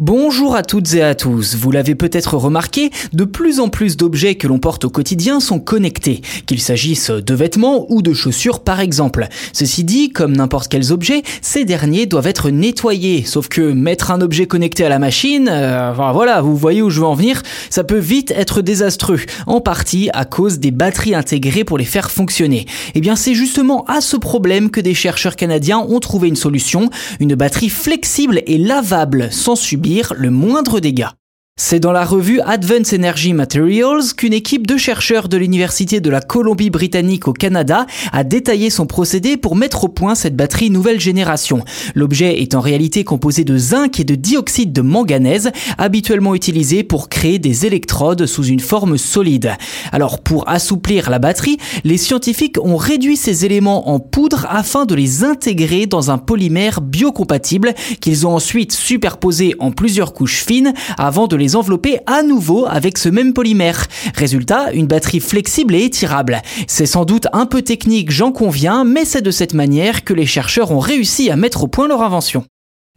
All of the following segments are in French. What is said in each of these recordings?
Bonjour à toutes et à tous. Vous l'avez peut-être remarqué, de plus en plus d'objets que l'on porte au quotidien sont connectés, qu'il s'agisse de vêtements ou de chaussures par exemple. Ceci dit, comme n'importe quels objets, ces derniers doivent être nettoyés. Sauf que mettre un objet connecté à la machine, euh, voilà, vous voyez où je veux en venir, ça peut vite être désastreux, en partie à cause des batteries intégrées pour les faire fonctionner. Eh bien, c'est justement à ce problème que des chercheurs canadiens ont trouvé une solution, une batterie flexible et lavable sans subir le moindre dégât. C'est dans la revue Advanced Energy Materials qu'une équipe de chercheurs de l'Université de la Colombie-Britannique au Canada a détaillé son procédé pour mettre au point cette batterie nouvelle génération. L'objet est en réalité composé de zinc et de dioxyde de manganèse, habituellement utilisé pour créer des électrodes sous une forme solide. Alors pour assouplir la batterie, les scientifiques ont réduit ces éléments en poudre afin de les intégrer dans un polymère biocompatible qu'ils ont ensuite superposé en plusieurs couches fines avant de les envelopper à nouveau avec ce même polymère. Résultat, une batterie flexible et étirable. C'est sans doute un peu technique, j'en conviens, mais c'est de cette manière que les chercheurs ont réussi à mettre au point leur invention.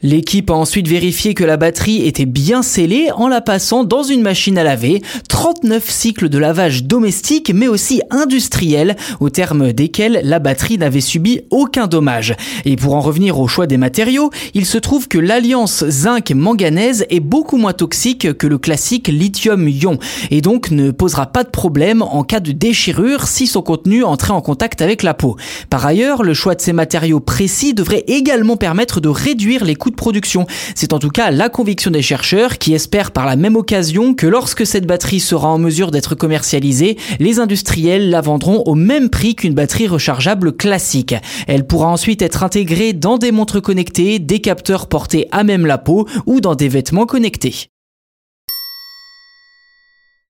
L'équipe a ensuite vérifié que la batterie était bien scellée en la passant dans une machine à laver, 39 cycles de lavage domestique mais aussi industriel, au terme desquels la batterie n'avait subi aucun dommage. Et pour en revenir au choix des matériaux, il se trouve que l'alliance zinc-manganèse est beaucoup moins toxique que le classique lithium-ion et donc ne posera pas de problème en cas de déchirure si son contenu entrait en contact avec la peau. Par ailleurs, le choix de ces matériaux précis devrait également permettre de réduire les coûts production. C'est en tout cas la conviction des chercheurs qui espèrent par la même occasion que lorsque cette batterie sera en mesure d'être commercialisée, les industriels la vendront au même prix qu'une batterie rechargeable classique. Elle pourra ensuite être intégrée dans des montres connectées, des capteurs portés à même la peau ou dans des vêtements connectés.